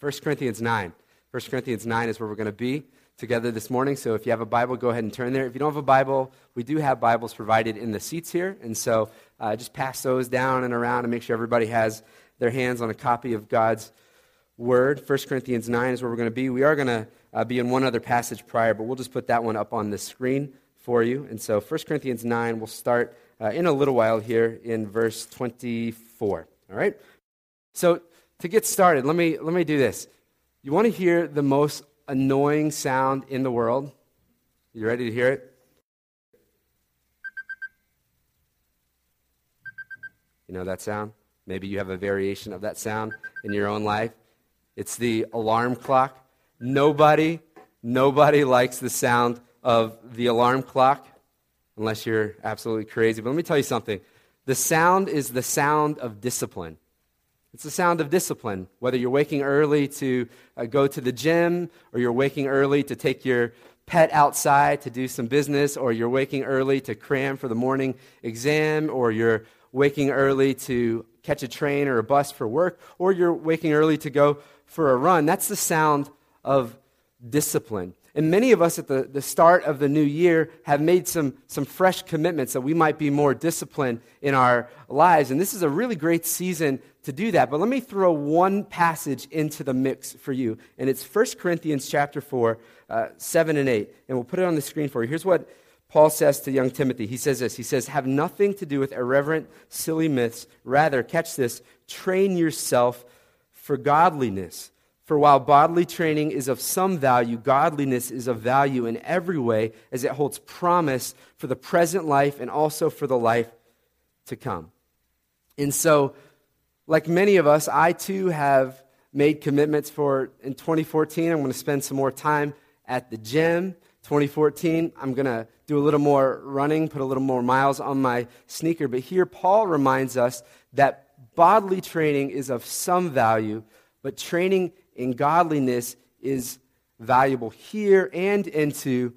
1 Corinthians 9. 1 Corinthians 9 is where we're going to be together this morning. So if you have a Bible, go ahead and turn there. If you don't have a Bible, we do have Bibles provided in the seats here. And so uh, just pass those down and around and make sure everybody has their hands on a copy of God's Word. 1 Corinthians 9 is where we're going to be. We are going to uh, be in one other passage prior, but we'll just put that one up on the screen for you. And so 1 Corinthians 9, we'll start uh, in a little while here in verse 24. All right? So to get started, let me, let me do this. You want to hear the most annoying sound in the world? You ready to hear it? You know that sound? Maybe you have a variation of that sound in your own life. It's the alarm clock. Nobody, nobody likes the sound of the alarm clock unless you're absolutely crazy. But let me tell you something. The sound is the sound of discipline. It's the sound of discipline. Whether you're waking early to uh, go to the gym, or you're waking early to take your pet outside to do some business, or you're waking early to cram for the morning exam, or you're waking early to catch a train or a bus for work, or you're waking early to go for a run. That's the sound of discipline. And many of us at the, the start of the new year have made some, some fresh commitments that we might be more disciplined in our lives. And this is a really great season to do that. But let me throw one passage into the mix for you. And it's 1 Corinthians chapter 4, uh, 7 and 8. And we'll put it on the screen for you. Here's what Paul says to young Timothy. He says this He says, Have nothing to do with irreverent, silly myths. Rather, catch this, train yourself for godliness. For while bodily training is of some value, godliness is of value in every way, as it holds promise for the present life and also for the life to come. And so, like many of us, I too have made commitments for in 2014. I'm going to spend some more time at the gym. 2014, I'm going to do a little more running, put a little more miles on my sneaker. But here, Paul reminds us that bodily training is of some value, but training in godliness is valuable here and into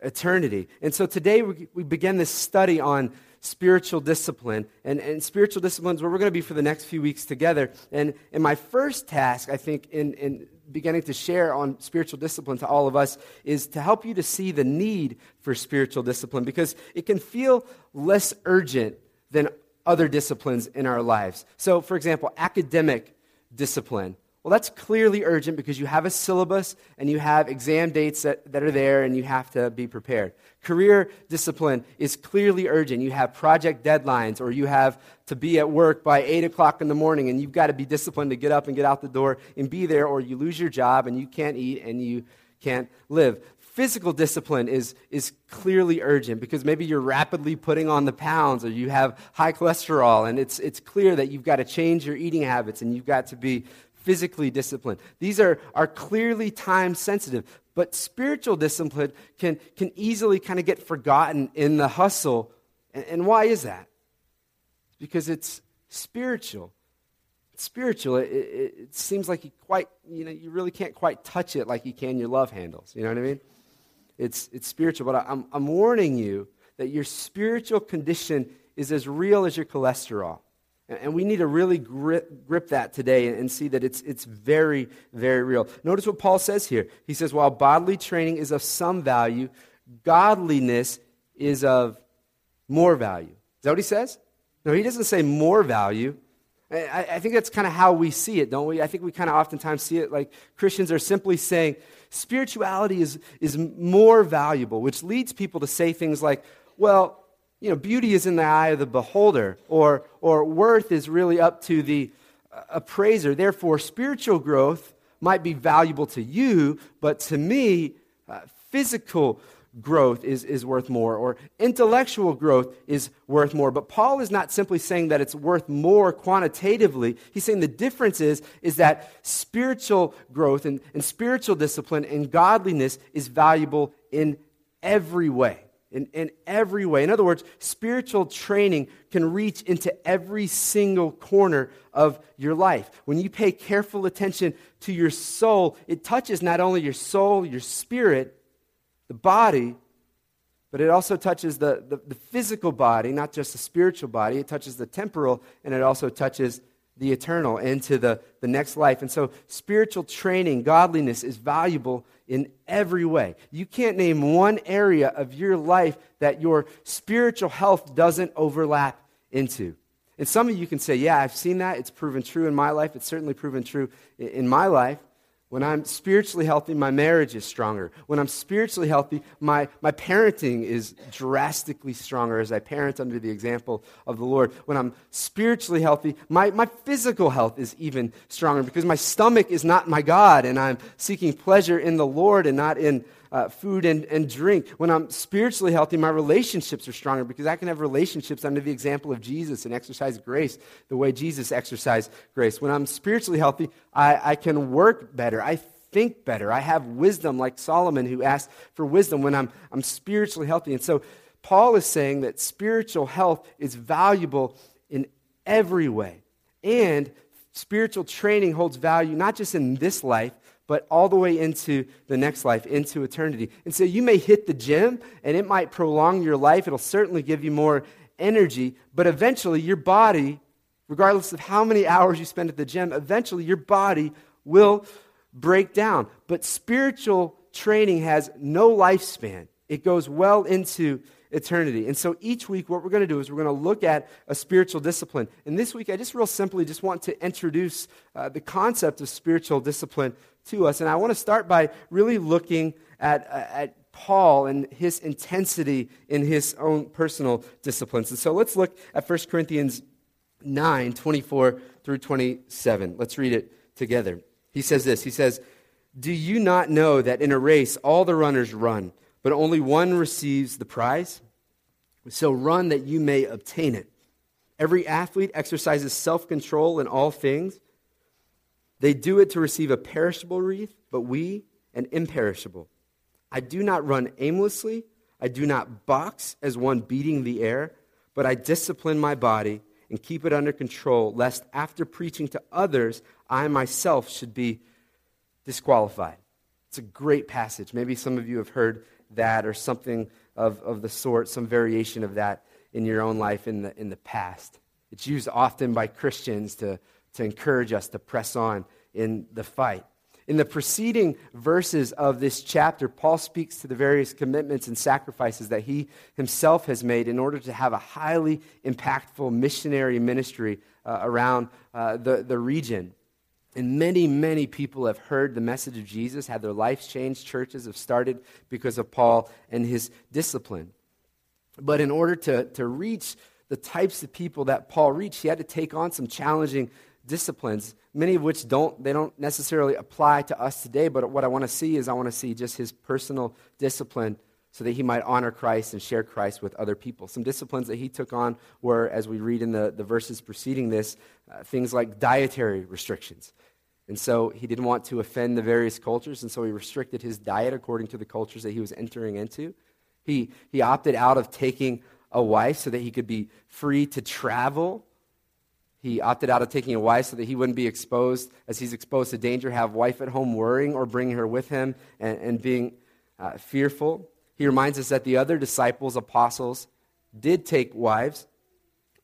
eternity. And so today we, we begin this study on spiritual discipline. And, and spiritual discipline is where we're going to be for the next few weeks together. And, and my first task, I think, in, in beginning to share on spiritual discipline to all of us is to help you to see the need for spiritual discipline because it can feel less urgent than other disciplines in our lives. So, for example, academic discipline. Well, that's clearly urgent because you have a syllabus and you have exam dates that, that are there and you have to be prepared. Career discipline is clearly urgent. You have project deadlines or you have to be at work by 8 o'clock in the morning and you've got to be disciplined to get up and get out the door and be there or you lose your job and you can't eat and you can't live. Physical discipline is, is clearly urgent because maybe you're rapidly putting on the pounds or you have high cholesterol and it's, it's clear that you've got to change your eating habits and you've got to be physically disciplined. These are, are clearly time sensitive. But spiritual discipline can, can easily kind of get forgotten in the hustle. And, and why is that? Because it's spiritual. It's spiritual. It, it, it, seems like you quite, you know, you really can't quite touch it like you can your love handles. You know what I mean? It's, it's spiritual. But I'm, I'm warning you that your spiritual condition is as real as your cholesterol. And we need to really grip, grip that today and see that it's, it's very, very real. Notice what Paul says here. He says, while bodily training is of some value, godliness is of more value. Is that what he says? No, he doesn't say more value. I, I think that's kind of how we see it, don't we? I think we kind of oftentimes see it like Christians are simply saying spirituality is, is more valuable, which leads people to say things like, well, you know, beauty is in the eye of the beholder, or, or worth is really up to the appraiser. Therefore, spiritual growth might be valuable to you, but to me, uh, physical growth is, is worth more, or intellectual growth is worth more. But Paul is not simply saying that it's worth more quantitatively. He's saying the difference is, is that spiritual growth and, and spiritual discipline and godliness is valuable in every way in, in every way. In other words, spiritual training can reach into every single corner of your life. When you pay careful attention to your soul, it touches not only your soul, your spirit, the body, but it also touches the, the, the physical body, not just the spiritual body. It touches the temporal, and it also touches the eternal, into the, the next life. And so, spiritual training, godliness is valuable in every way. You can't name one area of your life that your spiritual health doesn't overlap into. And some of you can say, Yeah, I've seen that. It's proven true in my life. It's certainly proven true in my life. When I'm spiritually healthy, my marriage is stronger. When I'm spiritually healthy, my, my parenting is drastically stronger as I parent under the example of the Lord. When I'm spiritually healthy, my, my physical health is even stronger because my stomach is not my God and I'm seeking pleasure in the Lord and not in uh, food and, and drink. When I'm spiritually healthy, my relationships are stronger because I can have relationships under the example of Jesus and exercise grace the way Jesus exercised grace. When I'm spiritually healthy, I, I can work better. I think better. I have wisdom like Solomon who asked for wisdom when I'm, I'm spiritually healthy. And so Paul is saying that spiritual health is valuable in every way. And spiritual training holds value not just in this life, but all the way into the next life, into eternity. And so you may hit the gym and it might prolong your life. It'll certainly give you more energy, but eventually your body, regardless of how many hours you spend at the gym, eventually your body will break down. But spiritual training has no lifespan, it goes well into eternity. And so each week, what we're going to do is we're going to look at a spiritual discipline. And this week, I just real simply just want to introduce uh, the concept of spiritual discipline to us. And I want to start by really looking at, uh, at Paul and his intensity in his own personal disciplines. And so let's look at 1 Corinthians 9 24 through 27. Let's read it together. He says this He says, Do you not know that in a race all the runners run, but only one receives the prize? So run that you may obtain it. Every athlete exercises self control in all things. They do it to receive a perishable wreath, but we an imperishable. I do not run aimlessly. I do not box as one beating the air, but I discipline my body and keep it under control, lest after preaching to others, I myself should be disqualified. It's a great passage. Maybe some of you have heard that or something of, of the sort, some variation of that in your own life in the, in the past. It's used often by Christians to to encourage us to press on in the fight. In the preceding verses of this chapter, Paul speaks to the various commitments and sacrifices that he himself has made in order to have a highly impactful missionary ministry uh, around uh, the, the region. And many, many people have heard the message of Jesus, had their lives changed. Churches have started because of Paul and his discipline. But in order to, to reach the types of people that Paul reached, he had to take on some challenging disciplines, many of which don't, they don't necessarily apply to us today, but what I want to see is I want to see just his personal discipline so that he might honor Christ and share Christ with other people. Some disciplines that he took on were, as we read in the, the verses preceding this, uh, things like dietary restrictions. And so he didn't want to offend the various cultures, and so he restricted his diet according to the cultures that he was entering into. He, he opted out of taking a wife so that he could be free to travel he opted out of taking a wife so that he wouldn't be exposed, as he's exposed to danger, have wife at home worrying or bringing her with him and, and being uh, fearful. He reminds us that the other disciples, apostles, did take wives,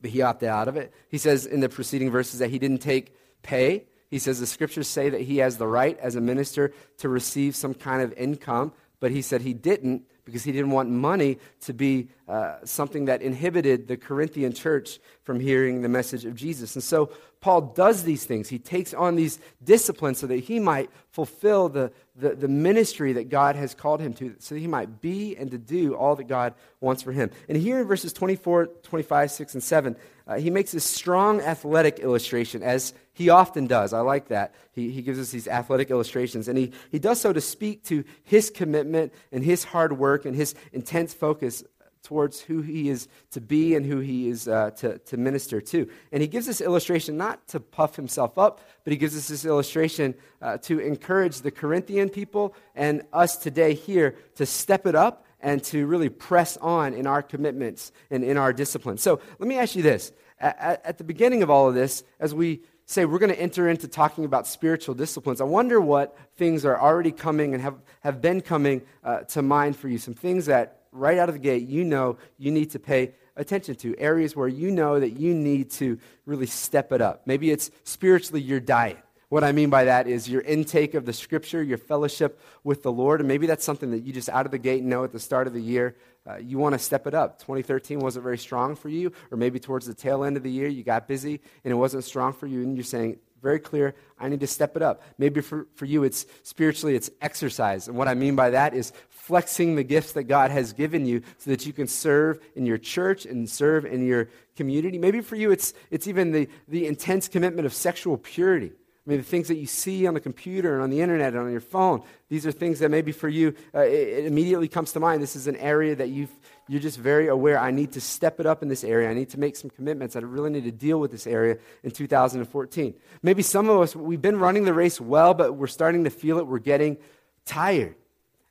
but he opted out of it. He says in the preceding verses that he didn't take pay. He says the scriptures say that he has the right as a minister to receive some kind of income, but he said he didn't because he didn't want money to be uh, something that inhibited the Corinthian church from hearing the message of Jesus. And so Paul does these things. He takes on these disciplines so that he might fulfill the, the, the, ministry that God has called him to, so that he might be and to do all that God wants for him. And here in verses 24, 25, 6, and 7, uh, he makes this strong athletic illustration, as he often does. I like that. He, he gives us these athletic illustrations, and he, he does so to speak to his commitment and his hard work and his intense focus towards who he is to be and who he is uh, to, to minister to. And he gives this illustration not to puff himself up, but he gives us this illustration uh, to encourage the Corinthian people and us today here to step it up and to really press on in our commitments and in our discipline. So let me ask you this. At, at the beginning of all of this, as we say we're going to enter into talking about spiritual disciplines, I wonder what things are already coming and have, have been coming uh, to mind for you. Some things that right out of the gate, you know you need to pay attention to, areas where you know that you need to really step it up. Maybe it's spiritually your diet. What I mean by that is your intake of the scripture, your fellowship with the Lord, and maybe that's something that you just out of the gate know at the start of the year. Uh, you want to step it up. 2013 wasn't very strong for you, or maybe towards the tail end of the year you got busy and it wasn't strong for you, and you're saying, very clear, I need to step it up. Maybe for, for you, it's spiritually, it's exercise. And what I mean by that is flexing the gifts that God has given you so that you can serve in your church and serve in your community. Maybe for you, it's, it's even the, the intense commitment of sexual purity. I mean, the things that you see on the computer and on the internet and on your phone, these are things that maybe for you, uh, it, it, immediately comes to mind. This is an area that you you're just very aware, I need to step it up in this area. I need to make some commitments. I really need to deal with this area in 2014. Maybe some of us, we've been running the race well, but we're starting to feel it. We're getting tired.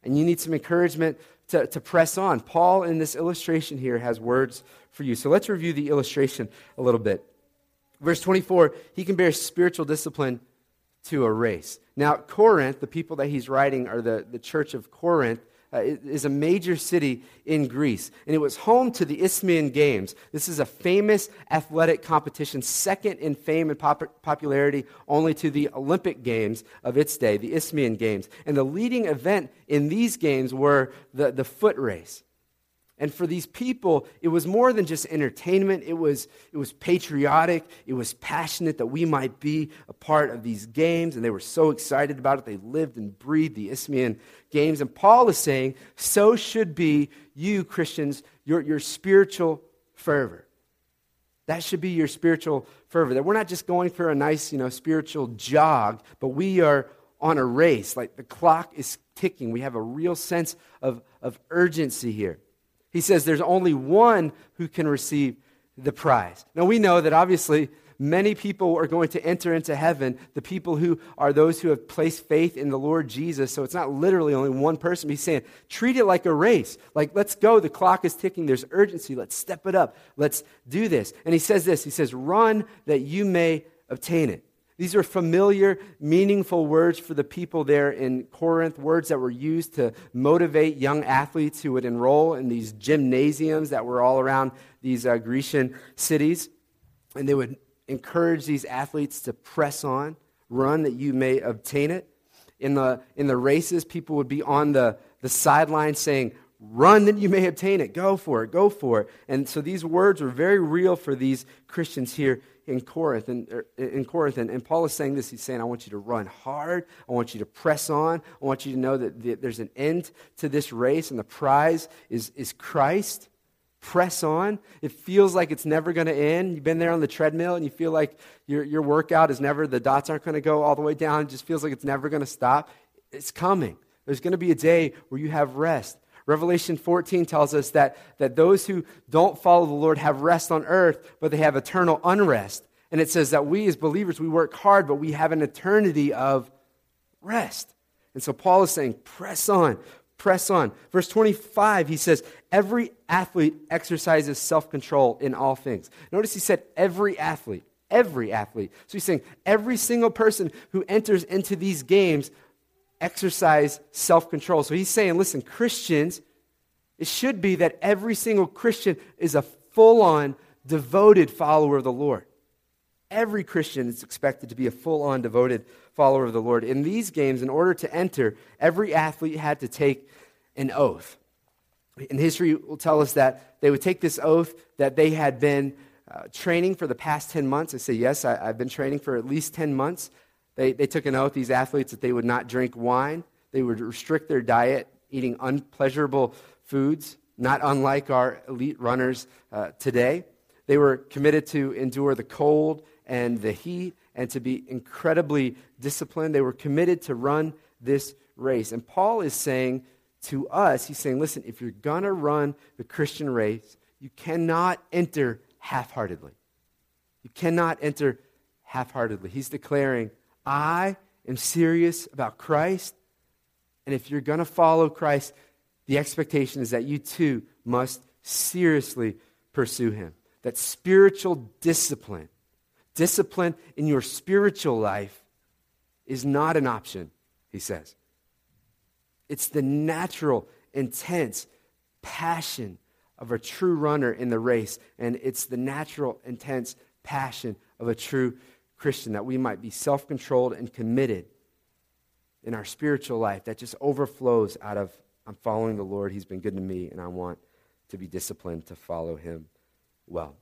And you need some encouragement to, to press on. Paul, in this illustration here, has words for you. So let's review the illustration a little bit. Verse 24, he compares spiritual discipline to a race. Now, Corinth, the people that he's writing are the, the church of Corinth, uh, is a major city in Greece. And it was home to the Isthmian Games. This is a famous athletic competition, second in fame and pop- popularity only to the Olympic Games of its day, the Isthmian Games. And the leading event in these games were the, the foot race. And for these people, it was more than just entertainment. It was, it was patriotic. It was passionate that we might be a part of these games. And they were so excited about it. They lived and breathed the Isthmian Games. And Paul is saying, so should be you, Christians, your, your spiritual fervor. That should be your spiritual fervor. That we're not just going for a nice, you know, spiritual jog, but we are on a race. Like the clock is ticking. We have a real sense of, of urgency here. He says there's only one who can receive the prize. Now, we know that obviously many people are going to enter into heaven, the people who are those who have placed faith in the Lord Jesus. So it's not literally only one person. He's saying, treat it like a race. Like, let's go. The clock is ticking. There's urgency. Let's step it up. Let's do this. And he says this He says, run that you may obtain it. These are familiar, meaningful words for the people there in Corinth, words that were used to motivate young athletes who would enroll in these gymnasiums that were all around these uh, Grecian cities. And they would encourage these athletes to press on, run that you may obtain it. In the, in the races, people would be on the, the sideline saying, Run that you may obtain it. Go for it. Go for it. And so these words were very real for these Christians here in Corinth. And, er, in Corinth. And, and Paul is saying this. He's saying, I want you to run hard. I want you to press on. I want you to know that the, there's an end to this race, and the prize is, is Christ. Press on. It feels like it's never going to end. You've been there on the treadmill and you feel like your, your workout is never, the dots aren't going to go all the way down. It just feels like it's never going to stop. It's coming. There's going to be a day where you have rest. Revelation 14 tells us that, that those who don't follow the Lord have rest on earth, but they have eternal unrest. And it says that we as believers, we work hard, but we have an eternity of rest. And so Paul is saying, press on, press on. Verse 25, he says, every athlete exercises self control in all things. Notice he said, every athlete, every athlete. So he's saying, every single person who enters into these games exercise self control. So he's saying, listen, Christians, it should be that every single Christian is a full on, devoted follower of the Lord. Every Christian is expected to be a full on, devoted follower of the Lord. In these games, in order to enter, every athlete had to take an oath. And history will tell us that they would take this oath that they had been uh, training for the past 10 months. I say, yes, I, I've been training for at least 10 months. They, they took an oath, these athletes, that they would not drink wine. They would restrict their diet, eating unpleasurable foods, not unlike our elite runners uh, today. They were committed to endure the cold and the heat and to be incredibly disciplined. They were committed to run this race. And Paul is saying to us, he's saying, listen, if you're going to run the Christian race, you cannot enter half heartedly. You cannot enter half heartedly. He's declaring, I am serious about Christ. And if you're going to follow Christ, the expectation is that you too must seriously pursue him. That spiritual discipline, discipline in your spiritual life, is not an option, he says. It's the natural, intense passion of a true runner in the race. And it's the natural, intense passion of a true Christian that we might be self controlled and committed in our spiritual life that just overflows out of, I'm following the Lord. He's been good to me, and I want to be disciplined to follow him well.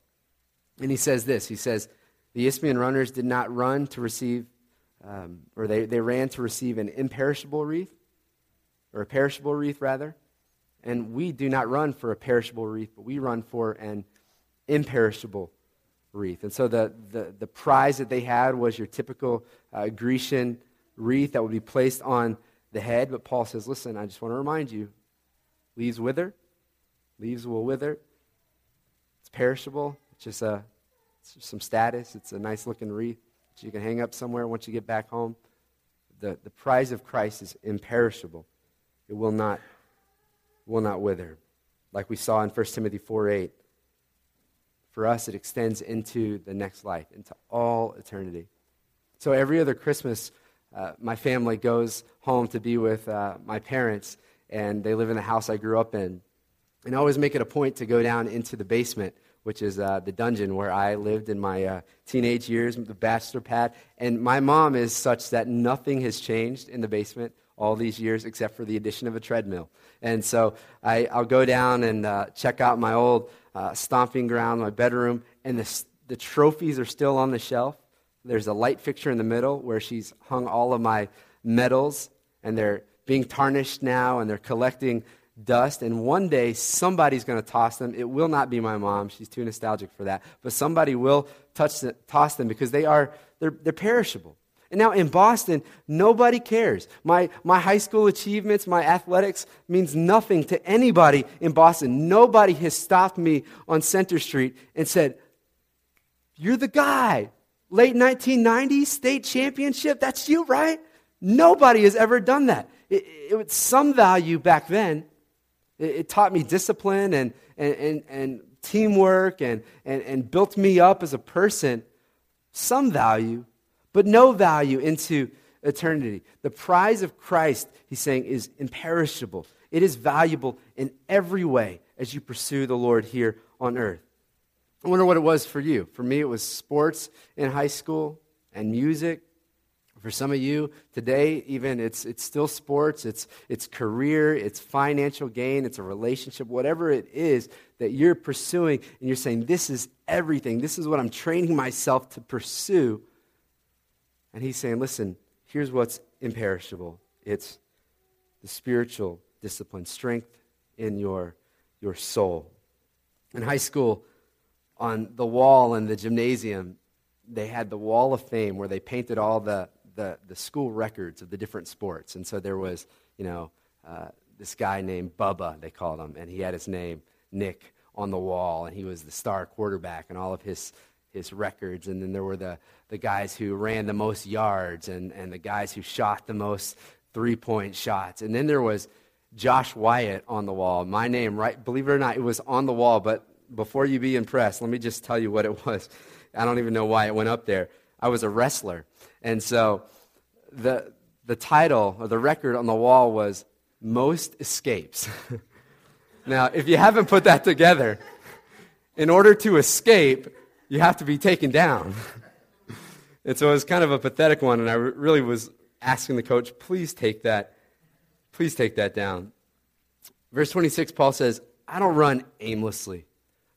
And he says this He says, The Isthmian runners did not run to receive, um, or they, they ran to receive an imperishable wreath, or a perishable wreath, rather. And we do not run for a perishable wreath, but we run for an imperishable wreath. And so the, the, the prize that they had was your typical uh, Grecian wreath that would be placed on the head. But Paul says, listen, I just want to remind you leaves wither, leaves will wither. It's perishable. It's just, a, it's just some status. It's a nice looking wreath that you can hang up somewhere once you get back home. The, the prize of Christ is imperishable. It will not will not wither. Like we saw in 1 Timothy 4 8. For us, it extends into the next life, into all eternity. So every other Christmas, uh, my family goes home to be with uh, my parents, and they live in the house I grew up in. And I always make it a point to go down into the basement, which is uh, the dungeon where I lived in my uh, teenage years, the bachelor pad. And my mom is such that nothing has changed in the basement all these years except for the addition of a treadmill. And so I, will go down and uh, check out my old uh, stomping ground, my bedroom, and the, the trophies are still on the shelf. There's a light fixture in the middle where she's hung all of my medals, and they're being tarnished now, and they're collecting dust. And one day, somebody's going to toss them. It will not be my mom. She's too nostalgic for that. But somebody will touch toss them because they are, they're, they're perishable. And now in Boston, nobody cares. My, my high school achievements, my athletics means nothing to anybody in Boston. Nobody has stopped me on Center Street and said, You're the guy. Late 1990s, state championship, that's you, right? Nobody has ever done that. It, it was some value back then. It, it taught me discipline and, and, and, and teamwork and, and, and built me up as a person. Some value but no value into eternity. The prize of Christ, he's saying, is imperishable. It is valuable in every way as you pursue the Lord here on earth. I wonder what it was for you. For me, it was sports in high school and music. For some of you today, even it's, it's still sports, it's, it's career, it's financial gain, it's a relationship, whatever it is that you're pursuing, and you're saying, This is everything. This is what I'm training myself to pursue. And he's saying, listen, here's what's imperishable it's the spiritual discipline, strength in your, your soul. In high school, on the wall in the gymnasium, they had the Wall of Fame where they painted all the, the, the school records of the different sports. And so there was, you know, uh, this guy named Bubba, they called him, and he had his name, Nick, on the wall, and he was the star quarterback, and all of his his records. And then there were the, the guys who ran the most yards and, and the guys who shot the most three point shots. And then there was Josh Wyatt on the wall. My name, right? Believe it or not, it was on the wall. But before you be impressed, let me just tell you what it was. I don't even know why it went up there. I was a wrestler. And so the, the title or the record on the wall was Most Escapes. now, if you haven't put that together, in order to escape, you have to be taken down. and so it was kind of a pathetic one, and I really was asking the coach, please take that, please take that down. Verse 26, Paul says, I don't run aimlessly.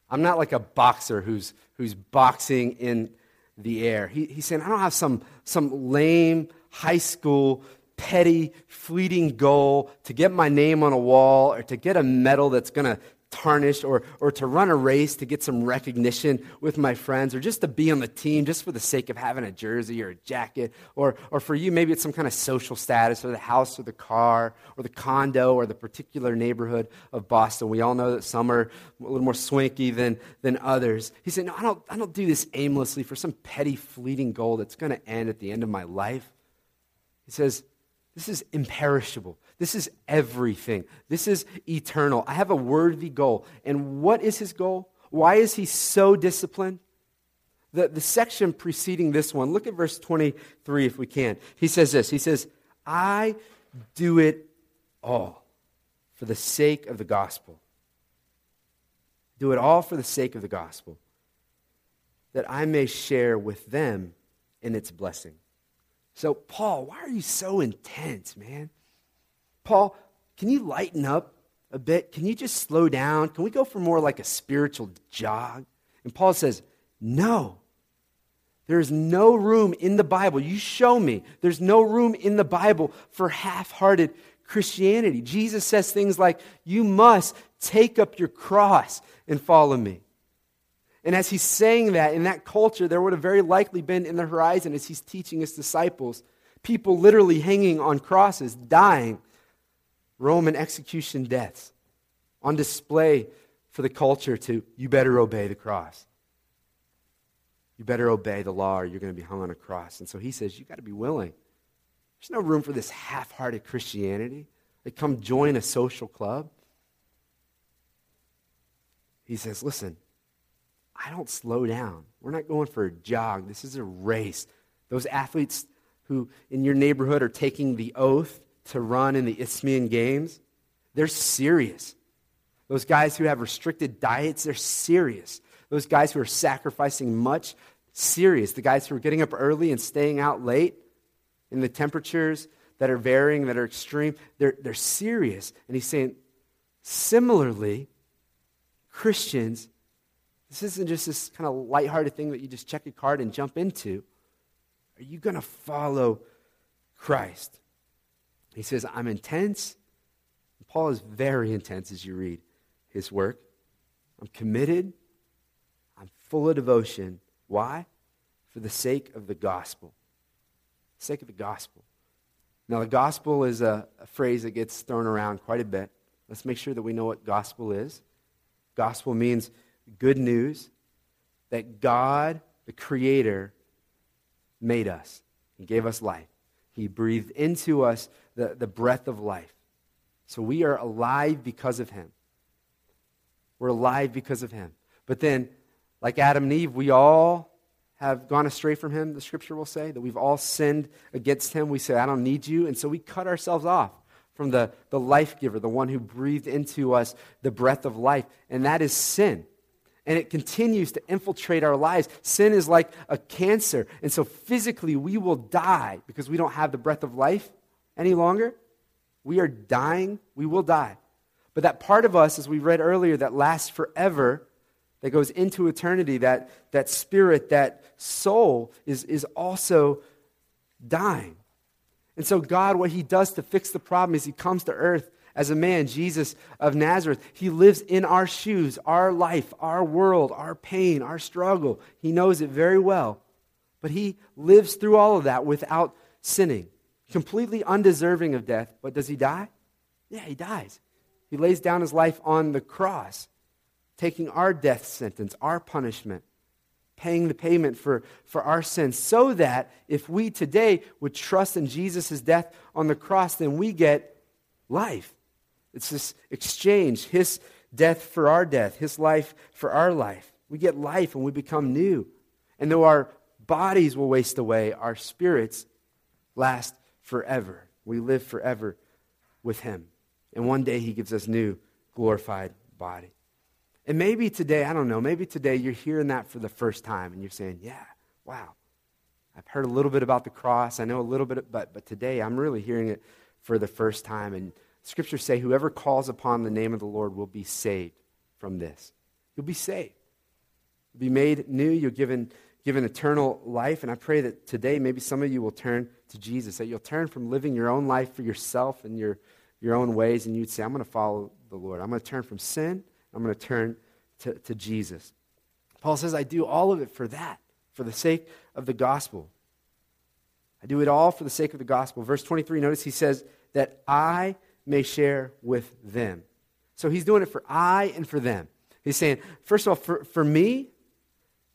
I'm not like a boxer who's, who's boxing in the air. He, he's saying, I don't have some, some lame high school, petty, fleeting goal to get my name on a wall or to get a medal that's going to tarnished or, or to run a race to get some recognition with my friends or just to be on the team just for the sake of having a jersey or a jacket or, or for you maybe it's some kind of social status or the house or the car or the condo or the particular neighborhood of boston. We all know that some are a little more swanky than, than others. He said no I don't, I don't do this aimlessly for some petty fleeting goal that's going to end at the end of my life. He says this is imperishable. This is everything. This is eternal. I have a worthy goal. And what is his goal? Why is he so disciplined? The, the section preceding this one, look at verse 23 if we can. He says this He says, I do it all for the sake of the gospel. Do it all for the sake of the gospel, that I may share with them in its blessing. So, Paul, why are you so intense, man? Paul, can you lighten up a bit? Can you just slow down? Can we go for more like a spiritual jog? And Paul says, No. There is no room in the Bible. You show me. There's no room in the Bible for half hearted Christianity. Jesus says things like, You must take up your cross and follow me. And as he's saying that, in that culture, there would have very likely been in the horizon as he's teaching his disciples, people literally hanging on crosses, dying, Roman execution deaths, on display for the culture to, you better obey the cross. You better obey the law or you're going to be hung on a cross. And so he says, you got to be willing. There's no room for this half hearted Christianity. Like, come join a social club. He says, listen, I don't slow down. We're not going for a jog. This is a race. Those athletes who in your neighborhood are taking the oath to run in the Isthmian Games, they're serious. Those guys who have restricted diets, they're serious. Those guys who are sacrificing much, serious. The guys who are getting up early and staying out late in the temperatures that are varying, that are extreme, they're, they're serious. And he's saying, similarly, Christians this isn't just this kind of lighthearted thing that you just check a card and jump into. Are you going to follow Christ? He says, I'm intense. Paul is very intense as you read his work. I'm committed. I'm full of devotion. Why? For the sake of the gospel. Sake of the gospel. Now, the gospel is a, a phrase that gets thrown around quite a bit. Let's make sure that we know what gospel is. Gospel means good news that God, the Creator, made us. He gave us life. He breathed into us the, the breath of life. So we are alive because of Him. We're alive because of Him. But then, like Adam and Eve, we all have gone astray from Him, the scripture will say, that we've all sinned against Him. We say, I don't need you. And so we cut ourselves off from the, the life giver, the one who breathed into us the breath of life. And that is sin and it continues to infiltrate our lives. Sin is like a cancer. And so physically, we will die because we don't have the breath of life any longer. We are dying. We will die. But that part of us, as we read earlier, that lasts forever, that goes into eternity, that, that spirit, that soul, is, is also dying. And so, God, what He does to fix the problem is He comes to earth as a man, Jesus of Nazareth. He lives in our shoes, our life, our world, our pain, our struggle. He knows it very well. But he lives through all of that without sinning, completely undeserving of death. But does he die? Yeah, he dies. He lays down his life on the cross, taking our death sentence, our punishment, paying the payment for, for our sins, so that if we today would trust in Jesus' death on the cross, then we get life. It's this exchange his death for our death, his life for our life. We get life and we become new. And though our bodies will waste away, our spirits last forever. We live forever with him. And one day he gives us new glorified body. And maybe today, I don't know, maybe today you're hearing that for the first time and you're saying, yeah, wow. I've heard a little bit about the cross. I know a little bit, but, but today I'm really hearing it for the first time. And Scriptures say, whoever calls upon the name of the Lord will be saved from this. You'll be saved. You'll be made new. You're given, given eternal life. And I pray that today, maybe some of you will turn to Jesus, that you'll turn from living your own life for yourself and your, your own ways, and you'd say, I'm going to follow the Lord. I'm going to turn from sin. I'm going to turn to, to Jesus. Paul says, I do all of it for that, for the sake of the gospel. I do it all for the sake of the gospel. Verse 23, notice he says that I may share with them. So he's doing it for I and for them. He's saying, first of all, for, for me,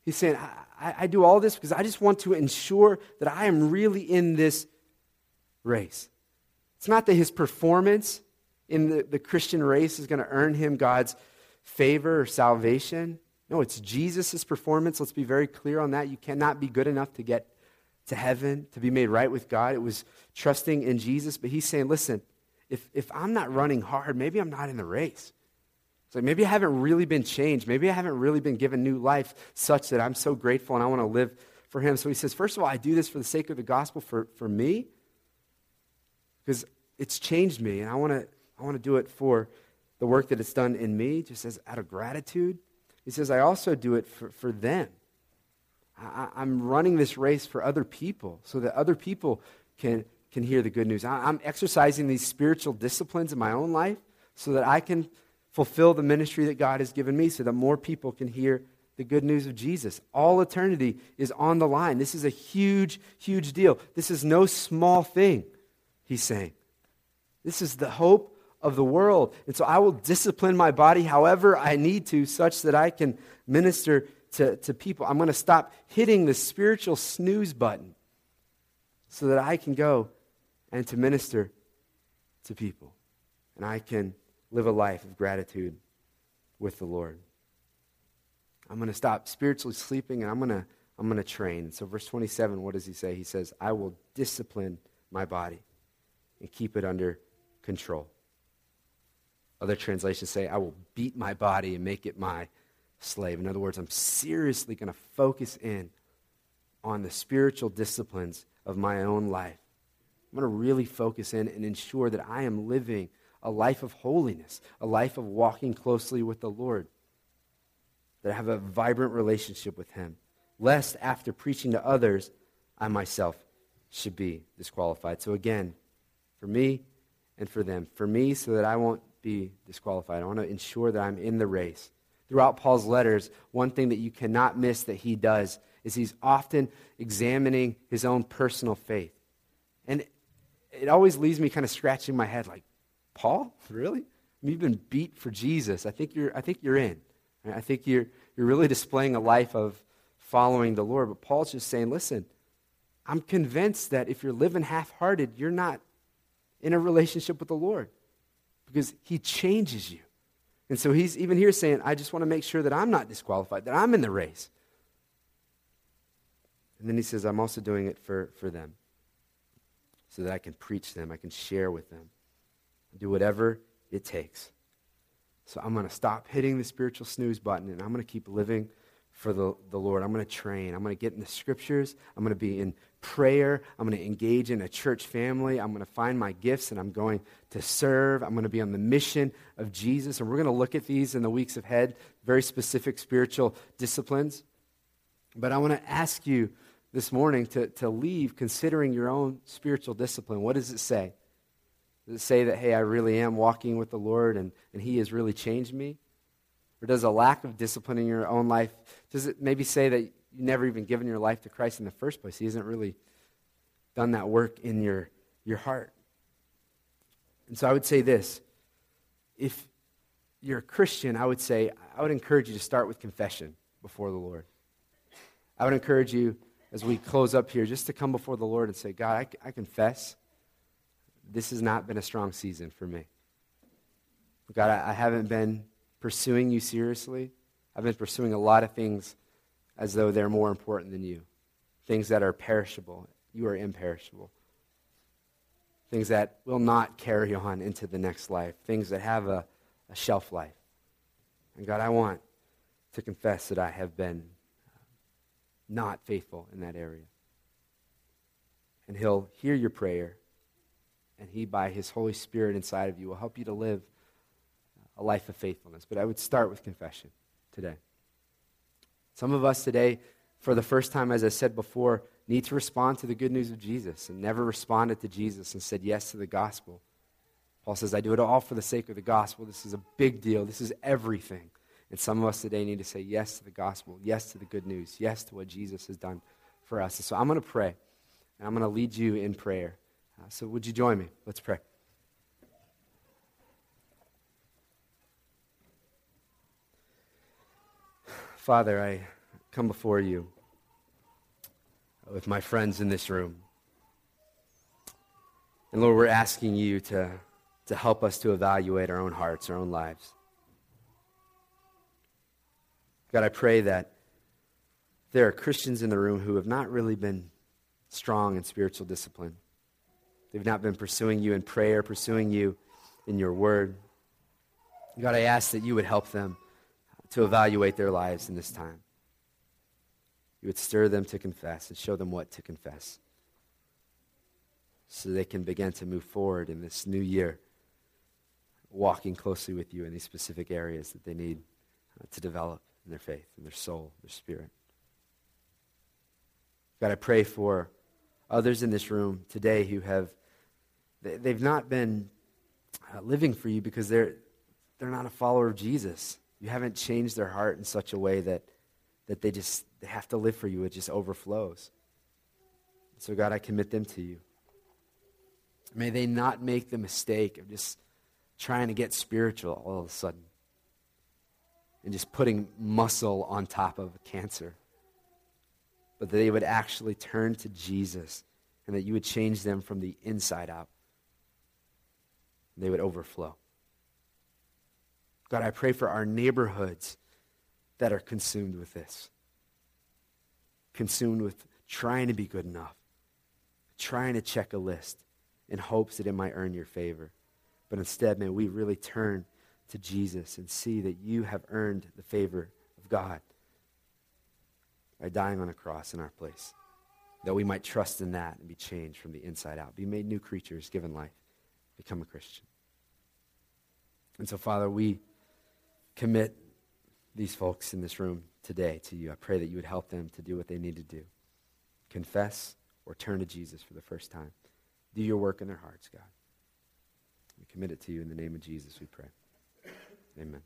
he's saying, I, I do all this because I just want to ensure that I am really in this race. It's not that his performance in the, the Christian race is going to earn him God's favor or salvation. No, it's Jesus' performance. Let's be very clear on that. You cannot be good enough to get to heaven, to be made right with God. It was trusting in Jesus. But he's saying, listen, if, if I'm not running hard, maybe I'm not in the race. It's like maybe I haven't really been changed. Maybe I haven't really been given new life such that I'm so grateful and I want to live for him. So he says, first of all, I do this for the sake of the gospel for, for me because it's changed me and I want to I want to do it for the work that it's done in me, just as out of gratitude. He says, I also do it for, for them. I, am running this race for other people so that other people can, can hear the good news. I'm exercising these spiritual disciplines in my own life so that I can fulfill the ministry that God has given me so that more people can hear the good news of Jesus. All eternity is on the line. This is a huge, huge deal. This is no small thing, he's saying. This is the hope of the world. And so I will discipline my body however I need to, such that I can minister to, to people. I'm going to stop hitting the spiritual snooze button so that I can go and to minister to people. And I can live a life of gratitude with the Lord. I'm going to stop spiritually sleeping and I'm going to I'm going to train. So verse 27, what does he say? He says, "I will discipline my body and keep it under control." Other translations say, "I will beat my body and make it my slave." In other words, I'm seriously going to focus in on the spiritual disciplines of my own life. I'm going to really focus in and ensure that I am living a life of holiness, a life of walking closely with the Lord that I have a vibrant relationship with Him, lest after preaching to others, I myself should be disqualified. So, again, for me and for them. For me, so that I won't be disqualified. I want to ensure that I'm in the race. Throughout Paul's letters, one thing that you cannot miss that he does is he's often examining his own personal faith. And it always leaves me kind of scratching my head like, Paul? Really? You've been beat for Jesus. I think you're, I think you're in. I think you're, you're really displaying a life of following the Lord. But Paul's just saying, listen, I'm convinced that if you're living half hearted, you're not in a relationship with the Lord because he changes you. And so he's even here saying, I just want to make sure that I'm not disqualified, that I'm in the race. And then he says, I'm also doing it for, for them so that I can preach them, I can share with them, do whatever it takes. So I'm going to stop hitting the spiritual snooze button and I'm going to keep living for the, the Lord. I'm going to train. I'm going to get in the scriptures. I'm going to be in prayer. I'm going to engage in a church family. I'm going to find my gifts and I'm going to serve. I'm going to be on the mission of Jesus. And we're going to look at these in the weeks ahead, very specific spiritual disciplines. But I want to ask you this morning to, to leave considering your own spiritual discipline. What does it say? Does it say that, hey, I really am walking with the Lord and, and He has really changed me? Or does a lack of discipline in your own life, does it maybe say that you never even given your life to Christ in the first place? He hasn't really done that work in your, your heart. And so I would say this if you're a Christian, I would say, I would encourage you to start with confession before the Lord. I would encourage you, as we close up here, just to come before the Lord and say, God, I, I confess this has not been a strong season for me. God, I, I haven't been pursuing you seriously. I've been pursuing a lot of things as though they're more important than you. Things that are perishable. You are imperishable. Things that will not carry on into the next life. Things that have a, a shelf life. And God, I want to confess that I have been not faithful in that area. And He'll hear your prayer and He, by His Holy Spirit inside of you, will help you to live a life of faithfulness. But I would start with confession today. Some of us today, for the first time, as I said before, need to respond to the good news of Jesus and never responded to Jesus and said yes to the gospel. Paul says, I do it all for the sake of the gospel. This is a big deal. This is everything. And some of us today need to say yes to the gospel, yes to the good news, yes to what Jesus has done for us. So I'm going to pray, and I'm going to lead you in prayer. Uh, so, would you join me? Let's pray. Father, I come before you with my friends in this room. And Lord, we're asking you to, to help us to evaluate our own hearts, our own lives. God, I pray that there are Christians in the room who have not really been strong in spiritual discipline. They've not been pursuing you in prayer, pursuing you in your word. God, I ask that you would help them to evaluate their lives in this time. You would stir them to confess and show them what to confess so they can begin to move forward in this new year, walking closely with you in these specific areas that they need uh, to develop their faith, in their soul, their spirit. God, I pray for others in this room today who have, they've not been uh, living for you because they're, they're not a follower of Jesus. You haven't changed their heart in such a way that, that they just they have to live for you. It just overflows. So, God, I commit them to you. May they not make the mistake of just trying to get spiritual all of a sudden and just putting muscle on top of cancer. But that they would actually turn to Jesus and that you would change them from the inside out. They would overflow. God, I pray for our neighborhoods that are consumed with this, consumed with trying to be good enough, trying to check a list in hopes that it might earn your favor. But instead, may we really turn to Jesus and see that you have earned the favor of God by dying on a cross in our place, that we might trust in that and be changed from the inside out, be made new creatures, given life, become a Christian. And so, Father, we commit these folks in this room today to you. I pray that you would help them to do what they need to do confess or turn to Jesus for the first time. Do your work in their hearts, God. We commit it to you in the name of Jesus, we pray. Amen.